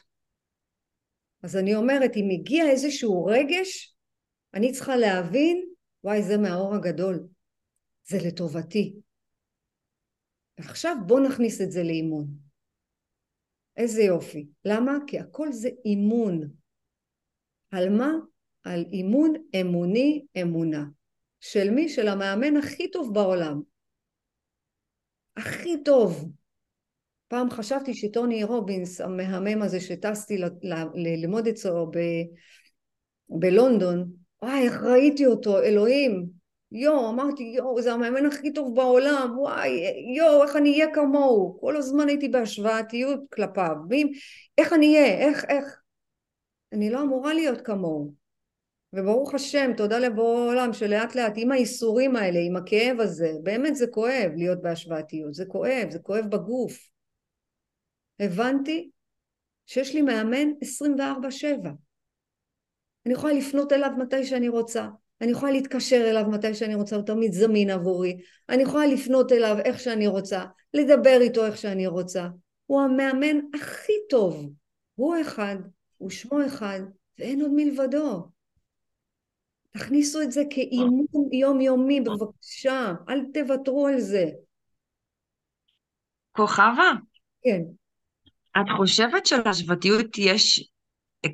אז אני אומרת, אם הגיע איזשהו רגש, אני צריכה להבין, וואי, זה מהאור הגדול. זה לטובתי. ועכשיו בואו נכניס את זה לאימון. איזה יופי. למה? כי הכל זה אימון. על מה? על אימון אמוני אמונה. של מי? של המאמן הכי טוב בעולם. הכי טוב. פעם חשבתי שטוני רובינס, המהמם הזה שטסתי ללמוד אצלו בלונדון, וואי, איך ראיתי אותו, אלוהים. יואו, אמרתי, יואו, זה המאמן הכי טוב בעולם, וואי, יואו, איך אני אהיה כמוהו. כל הזמן הייתי בהשוואתיות כלפיו. ואם, איך אני אהיה, איך, איך. אני לא אמורה להיות כמוהו. וברוך השם, תודה לבורא עולם שלאט לאט עם האיסורים האלה, עם הכאב הזה, באמת זה כואב להיות בהשוואתיות, זה כואב, זה כואב בגוף. הבנתי שיש לי מאמן 24-7. אני יכולה לפנות אליו מתי שאני רוצה, אני יכולה להתקשר אליו מתי שאני רוצה, הוא תמיד זמין עבורי, אני יכולה לפנות אליו איך שאני רוצה, לדבר איתו איך שאני רוצה. הוא המאמן הכי טוב. הוא אחד, הוא שמו אחד, ואין עוד מלבדו. תכניסו את זה כאימון יומיומי בבקשה, אל תוותרו על זה. כוכבה? כן. את חושבת שלהשוואתיות יש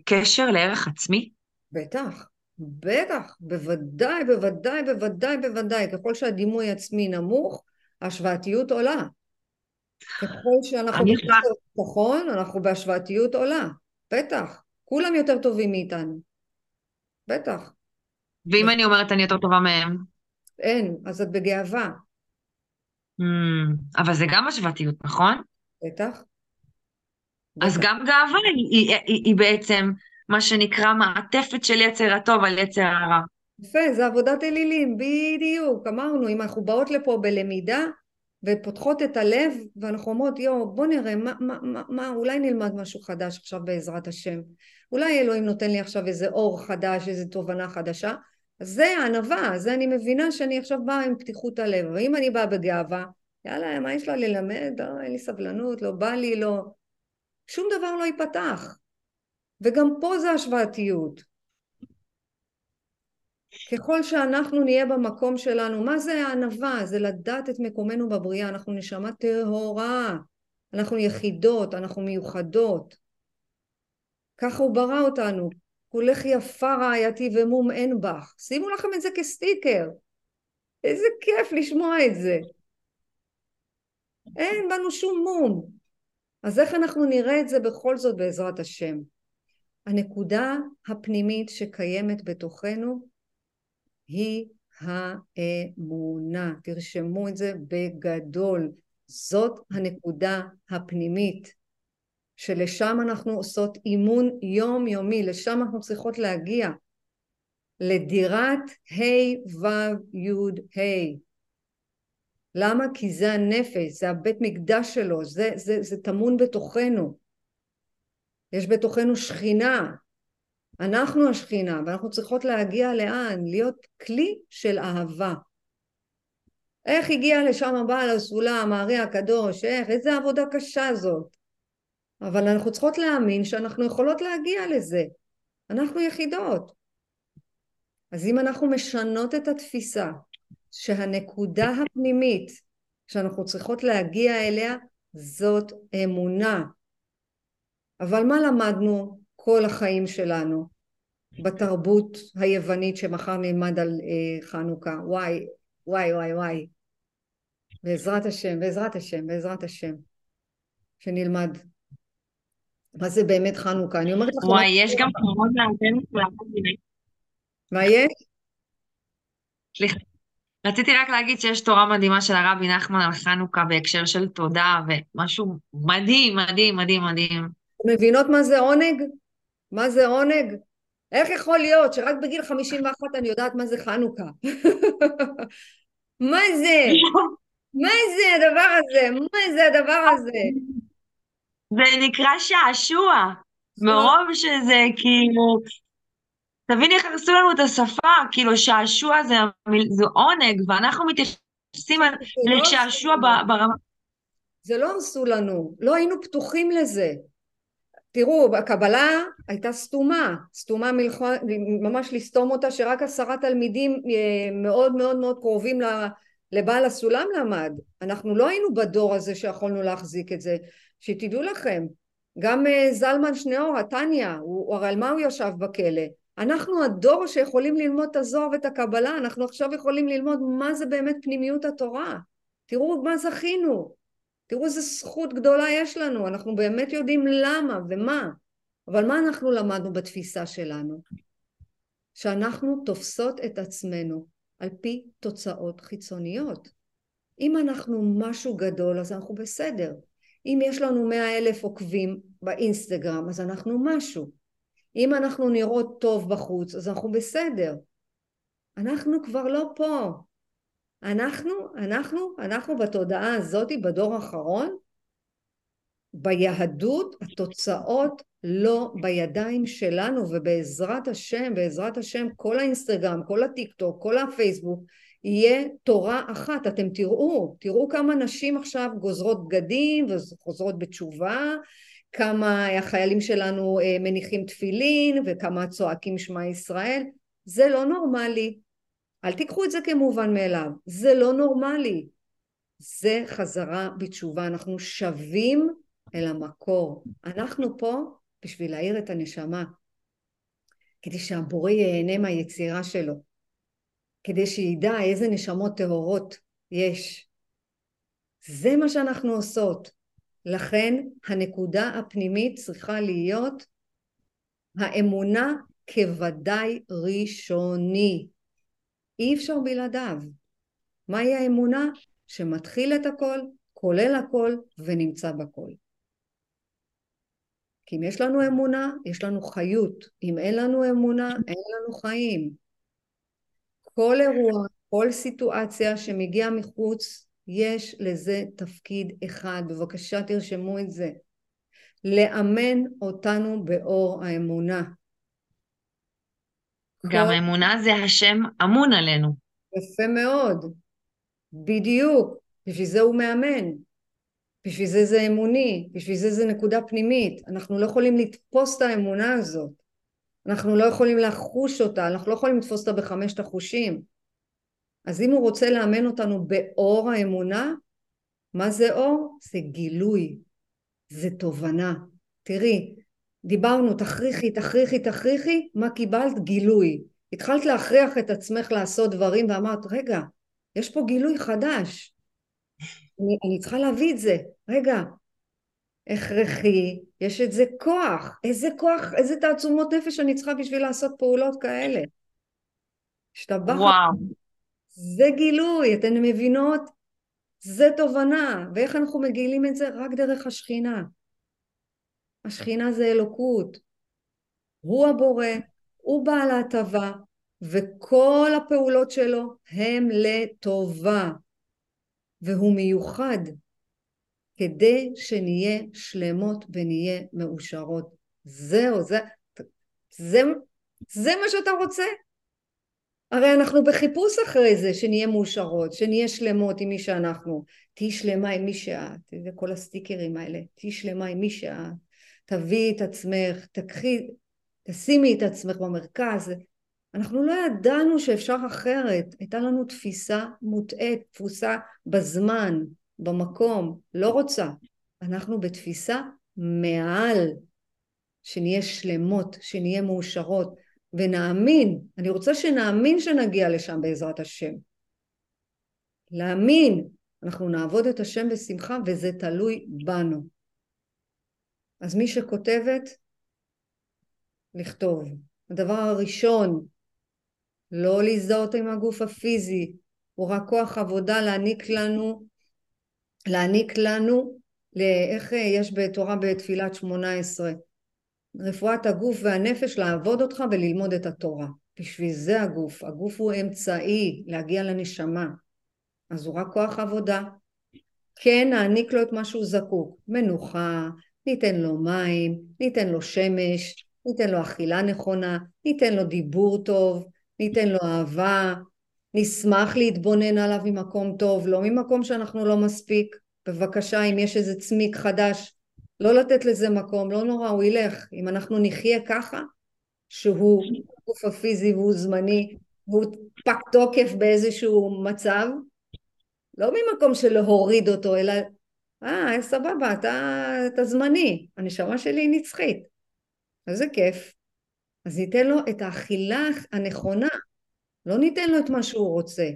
קשר לערך עצמי? בטח, בטח, בוודאי, בוודאי, בוודאי, בוודאי. ככל שהדימוי עצמי נמוך, ההשוואתיות עולה. ככל שאנחנו ביטחון, אנחנו בהשוואתיות עולה. בטח. כולם יותר טובים מאיתנו. בטח. ואם אני אומרת אני יותר טובה מהם? אין, אז את בגאווה. Hmm, אבל זה גם השוואתיות, נכון? בטח. אז. גם גאווה היא בעצם מה שנקרא מעטפת של יצר הטוב על יצר הרע. יפה, זה עבודת אלילים, בדיוק. אמרנו, אם אנחנו באות לפה בלמידה ופותחות את הלב, ואנחנו אומרות, יואו, בוא נראה, מה, מה, מה, אולי נלמד משהו חדש עכשיו בעזרת השם. אולי אלוהים נותן לי עכשיו איזה אור חדש, איזו תובנה חדשה. זה הענווה, זה אני מבינה שאני עכשיו באה עם פתיחות הלב. ואם אני באה בגאווה, יאללה, מה יש לה ללמד? לא, אין לי סבלנות, לא בא לי, לא... שום דבר לא ייפתח. וגם פה זה השוואתיות. ככל שאנחנו נהיה במקום שלנו, מה זה הענווה? זה לדעת את מקומנו בבריאה, אנחנו נשמה טהורה, אנחנו יחידות, אנחנו מיוחדות. ככה הוא ברא אותנו. כולך יפה רעייתי ומום אין בך. שימו לכם את זה כסטיקר. איזה כיף לשמוע את זה. אין בנו שום מום. אז איך אנחנו נראה את זה בכל זאת בעזרת השם? הנקודה הפנימית שקיימת בתוכנו היא האמונה. תרשמו את זה בגדול. זאת הנקודה הפנימית, שלשם אנחנו עושות אימון יומיומי, לשם אנחנו צריכות להגיע. לדירת ה' ו' י' ה'. למה? כי זה הנפש, זה הבית מקדש שלו, זה, זה, זה טמון בתוכנו. יש בתוכנו שכינה, אנחנו השכינה, ואנחנו צריכות להגיע לאן? להיות כלי של אהבה. איך הגיע לשם הבעל הסולם, הארי הקדוש, איך, איזה עבודה קשה זאת. אבל אנחנו צריכות להאמין שאנחנו יכולות להגיע לזה. אנחנו יחידות. אז אם אנחנו משנות את התפיסה שהנקודה הפנימית שאנחנו צריכות להגיע אליה זאת אמונה. אבל מה למדנו כל החיים שלנו בתרבות היוונית שמחר נלמד על אה, חנוכה? וואי, וואי, וואי, וואי. בעזרת השם, בעזרת השם, בעזרת השם. שנלמד. מה זה באמת חנוכה? אני אומרת לך... וואי, יש גם כבוד לאנטנות מה יש? סליחה. רציתי רק להגיד שיש תורה מדהימה של הרבי נחמן על חנוכה בהקשר של תודה, ומשהו מדהים, מדהים, מדהים, מדהים. מבינות מה זה עונג? מה זה עונג? איך יכול להיות שרק בגיל 51 אני יודעת מה זה חנוכה? מה זה? מה זה הדבר הזה? מה זה הדבר הזה? זה נקרא שעשוע, מרוב שזה כאילו, תביני איך הרסו לנו את השפה, כאילו שעשוע זה, זה עונג, ואנחנו מתייחסים לשעשוע ברמה... זה לא הרסו לנו, לא היינו פתוחים לזה. תראו, הקבלה הייתה סתומה, סתומה מלכ... ממש לסתום אותה, שרק עשרה תלמידים אה, מאוד מאוד מאוד קרובים לבעל הסולם למד. אנחנו לא היינו בדור הזה שיכולנו להחזיק את זה. שתדעו לכם, גם אה, זלמן שניאור, התניא, הרי על מה הוא ישב בכלא? אנחנו הדור שיכולים ללמוד את הזוהר ואת הקבלה, אנחנו עכשיו יכולים ללמוד מה זה באמת פנימיות התורה. תראו מה זכינו, תראו איזה זכות גדולה יש לנו, אנחנו באמת יודעים למה ומה. אבל מה אנחנו למדנו בתפיסה שלנו? שאנחנו תופסות את עצמנו על פי תוצאות חיצוניות. אם אנחנו משהו גדול אז אנחנו בסדר. אם יש לנו מאה אלף עוקבים באינסטגרם אז אנחנו משהו. אם אנחנו נראות טוב בחוץ אז אנחנו בסדר. אנחנו כבר לא פה. אנחנו, אנחנו, אנחנו בתודעה הזאת, בדור האחרון, ביהדות התוצאות לא בידיים שלנו ובעזרת השם, בעזרת השם כל האינסטגרם, כל הטיק טוק, כל הפייסבוק יהיה תורה אחת, אתם תראו, תראו כמה נשים עכשיו גוזרות בגדים וחוזרות בתשובה, כמה החיילים שלנו אה, מניחים תפילין וכמה צועקים שמע ישראל, זה לא נורמלי, אל תיקחו את זה כמובן מאליו, זה לא נורמלי, זה חזרה בתשובה, אנחנו שבים אל המקור, אנחנו פה בשביל להאיר את הנשמה, כדי שהבורא ייהנה מהיצירה שלו, כדי שידע איזה נשמות טהורות יש. זה מה שאנחנו עושות. לכן הנקודה הפנימית צריכה להיות האמונה כוודאי ראשוני. אי אפשר בלעדיו. מהי האמונה? שמתחיל את הכל, כולל הכל ונמצא בכל. כי אם יש לנו אמונה, יש לנו חיות. אם אין לנו אמונה, אין לנו חיים. כל אירוע, כל סיטואציה שמגיעה מחוץ, יש לזה תפקיד אחד. בבקשה תרשמו את זה. לאמן אותנו באור האמונה. גם כל... האמונה זה השם אמון עלינו. יפה מאוד. בדיוק. בשביל זה הוא מאמן. בשביל זה זה אמוני, בשביל זה זה נקודה פנימית. אנחנו לא יכולים לתפוס את האמונה הזאת. אנחנו לא יכולים לחוש אותה, אנחנו לא יכולים לתפוס אותה בחמשת החושים. אז אם הוא רוצה לאמן אותנו באור האמונה, מה זה אור? זה גילוי, זה תובנה. תראי, דיברנו תכריחי, תכריחי, תכריחי, מה קיבלת? גילוי. התחלת להכריח את עצמך לעשות דברים ואמרת, רגע, יש פה גילוי חדש. אני, אני צריכה להביא את זה. רגע, הכרחי, יש את זה כוח. איזה כוח, איזה תעצומות נפש אני צריכה בשביל לעשות פעולות כאלה. השתבחת. וואו. זה גילוי, אתן מבינות? זה תובנה. ואיך אנחנו מגילים את זה? רק דרך השכינה. השכינה זה אלוקות. הוא הבורא, הוא בעל ההטבה, וכל הפעולות שלו הם לטובה. והוא מיוחד כדי שנהיה שלמות ונהיה מאושרות. זהו, זה, זה, זה מה שאתה רוצה? הרי אנחנו בחיפוש אחרי זה, שנהיה מאושרות, שנהיה שלמות עם מי שאנחנו. תהיי שלמה עם מי שאת, זה כל הסטיקרים האלה, תהיי שלמה עם מי שאת, תביאי את עצמך, תקחי, תשימי את עצמך במרכז. אנחנו לא ידענו שאפשר אחרת, הייתה לנו תפיסה מוטעית, תפוסה בזמן, במקום, לא רוצה. אנחנו בתפיסה מעל, שנהיה שלמות, שנהיה מאושרות, ונאמין, אני רוצה שנאמין שנגיע לשם בעזרת השם. להאמין, אנחנו נעבוד את השם בשמחה וזה תלוי בנו. אז מי שכותבת, לכתוב. הדבר הראשון, לא להזדהות עם הגוף הפיזי, הוא רק כוח עבודה להעניק לנו, להעניק לנו, איך יש בתורה בתפילת שמונה עשרה, רפואת הגוף והנפש לעבוד אותך וללמוד את התורה. בשביל זה הגוף, הגוף הוא אמצעי להגיע לנשמה, אז הוא רק כוח עבודה. כן נעניק לו את מה שהוא זקוק, מנוחה, ניתן לו מים, ניתן לו שמש, ניתן לו אכילה נכונה, ניתן לו דיבור טוב, ניתן לו אהבה, נשמח להתבונן עליו ממקום טוב, לא ממקום שאנחנו לא מספיק. בבקשה, אם יש איזה צמיק חדש, לא לתת לזה מקום, לא נורא, הוא ילך. אם אנחנו נחיה ככה, שהוא גוף הפיזי והוא זמני, והוא פג תוקף באיזשהו מצב, לא ממקום של להוריד אותו, אלא, אה, סבבה, אתה, אתה זמני, הנשמה שלי היא נצחית. איזה כיף. אז ניתן לו את האכילה הנכונה, לא ניתן לו את מה שהוא רוצה,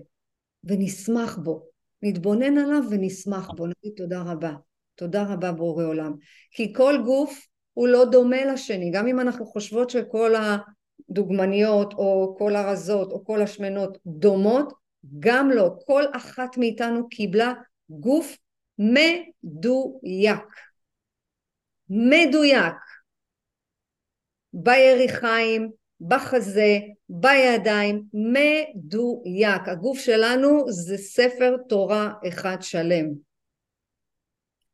ונשמח בו. נתבונן עליו ונשמח בו, נגיד תודה רבה. תודה רבה בורא עולם. כי כל גוף הוא לא דומה לשני, גם אם אנחנו חושבות שכל הדוגמניות או כל הרזות או כל השמנות דומות, גם לא. כל אחת מאיתנו קיבלה גוף מדויק. מדויק. ביריחיים, בחזה, בידיים, מדויק. הגוף שלנו זה ספר תורה אחד שלם.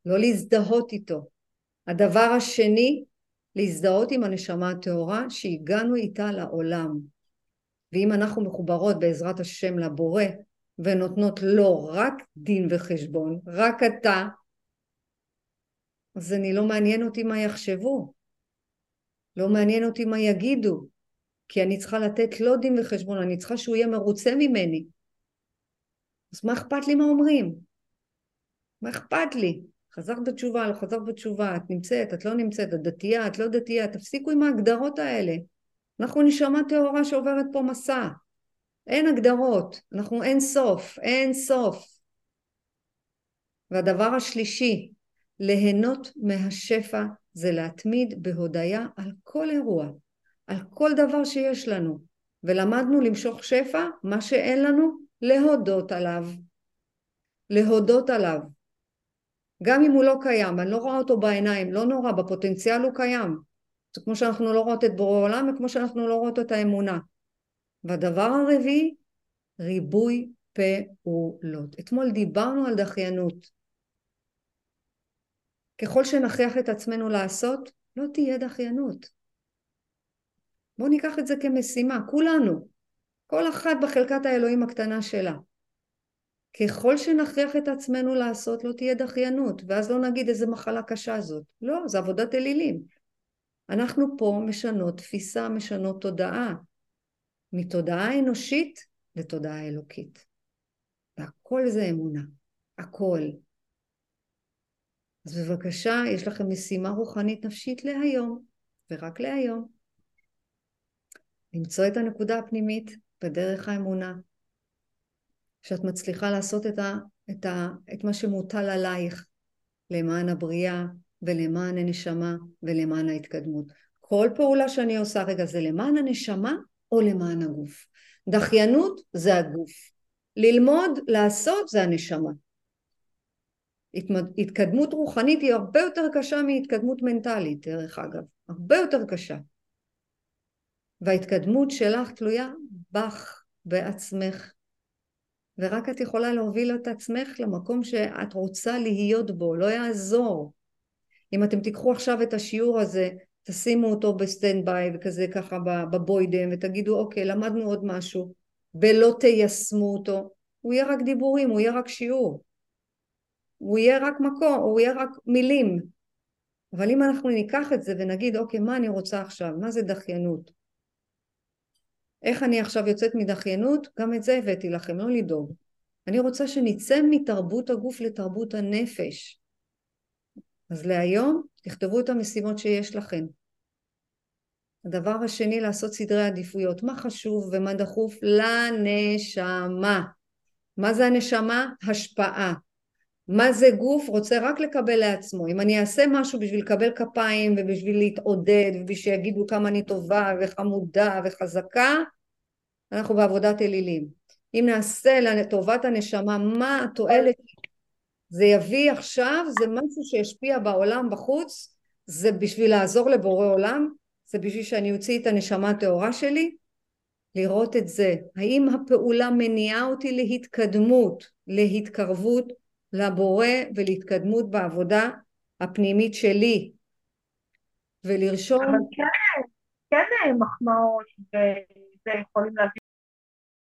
לא להזדהות איתו. הדבר השני, להזדהות עם הנשמה הטהורה שהגענו איתה לעולם. ואם אנחנו מחוברות בעזרת השם לבורא ונותנות לו רק דין וחשבון, רק אתה, אז אני לא מעניין אותי מה יחשבו. לא מעניין אותי מה יגידו, כי אני צריכה לתת לו דין וחשבון, אני צריכה שהוא יהיה מרוצה ממני. אז מה אכפת לי מה אומרים? מה אכפת לי? חזרת בתשובה, לא חזרת בתשובה, את נמצאת, את לא נמצאת, את דתייה, את לא דתייה, תפסיקו עם ההגדרות האלה. אנחנו נשמה טהורה שעוברת פה מסע. אין הגדרות, אנחנו אין סוף, אין סוף. והדבר השלישי, ליהנות מהשפע זה להתמיד בהודיה על כל אירוע, על כל דבר שיש לנו. ולמדנו למשוך שפע, מה שאין לנו, להודות עליו. להודות עליו. גם אם הוא לא קיים, אני לא רואה אותו בעיניים, לא נורא, בפוטנציאל הוא קיים. זה כמו שאנחנו לא רואות את בורא עולם וכמו שאנחנו לא רואות את האמונה. והדבר הרביעי, ריבוי פעולות. אתמול דיברנו על דחיינות. ככל שנכריח את עצמנו לעשות, לא תהיה דחיינות. בואו ניקח את זה כמשימה, כולנו, כל אחת בחלקת האלוהים הקטנה שלה. ככל שנכריח את עצמנו לעשות, לא תהיה דחיינות, ואז לא נגיד איזה מחלה קשה זאת. לא, זה עבודת אלילים. אנחנו פה משנות תפיסה, משנות תודעה. מתודעה אנושית לתודעה אלוקית. והכל זה אמונה. הכל. אז בבקשה, יש לכם משימה רוחנית נפשית להיום, ורק להיום. למצוא את הנקודה הפנימית בדרך האמונה, שאת מצליחה לעשות את, ה, את, ה, את מה שמוטל עלייך למען הבריאה ולמען הנשמה ולמען ההתקדמות. כל פעולה שאני עושה רגע זה למען הנשמה או למען הגוף. דחיינות זה הגוף. ללמוד, לעשות זה הנשמה. התקדמות רוחנית היא הרבה יותר קשה מהתקדמות מנטלית, דרך אגב. הרבה יותר קשה. וההתקדמות שלך תלויה בך, בעצמך. ורק את יכולה להוביל את עצמך למקום שאת רוצה להיות בו, לא יעזור. אם אתם תיקחו עכשיו את השיעור הזה, תשימו אותו ב stand by וכזה ככה בבוידם ותגידו אוקיי למדנו עוד משהו ולא תיישמו אותו, הוא יהיה רק דיבורים, הוא יהיה רק שיעור. הוא יהיה רק מקום, הוא יהיה רק מילים. אבל אם אנחנו ניקח את זה ונגיד אוקיי מה אני רוצה עכשיו, מה זה דחיינות? איך אני עכשיו יוצאת מדחיינות? גם את זה הבאתי לכם, לא לדאוג. אני רוצה שנצא מתרבות הגוף לתרבות הנפש. אז להיום תכתבו את המשימות שיש לכם. הדבר השני, לעשות סדרי עדיפויות. מה חשוב ומה דחוף? לנשמה. מה זה הנשמה? השפעה. מה זה גוף? רוצה רק לקבל לעצמו. אם אני אעשה משהו בשביל לקבל כפיים ובשביל להתעודד ובשביל שיגידו כמה אני טובה וחמודה וחזקה, אנחנו בעבודת אלילים. אם נעשה לטובת הנשמה מה התועלת זה יביא עכשיו, זה משהו שישפיע בעולם בחוץ, זה בשביל לעזור לבורא עולם, זה בשביל שאני אוציא את הנשמה הטהורה שלי, לראות את זה. האם הפעולה מניעה אותי להתקדמות, להתקרבות לבורא ולהתקדמות בעבודה הפנימית שלי. ולרשום... אבל כן, כן מחמאות, וזה יכולים להביא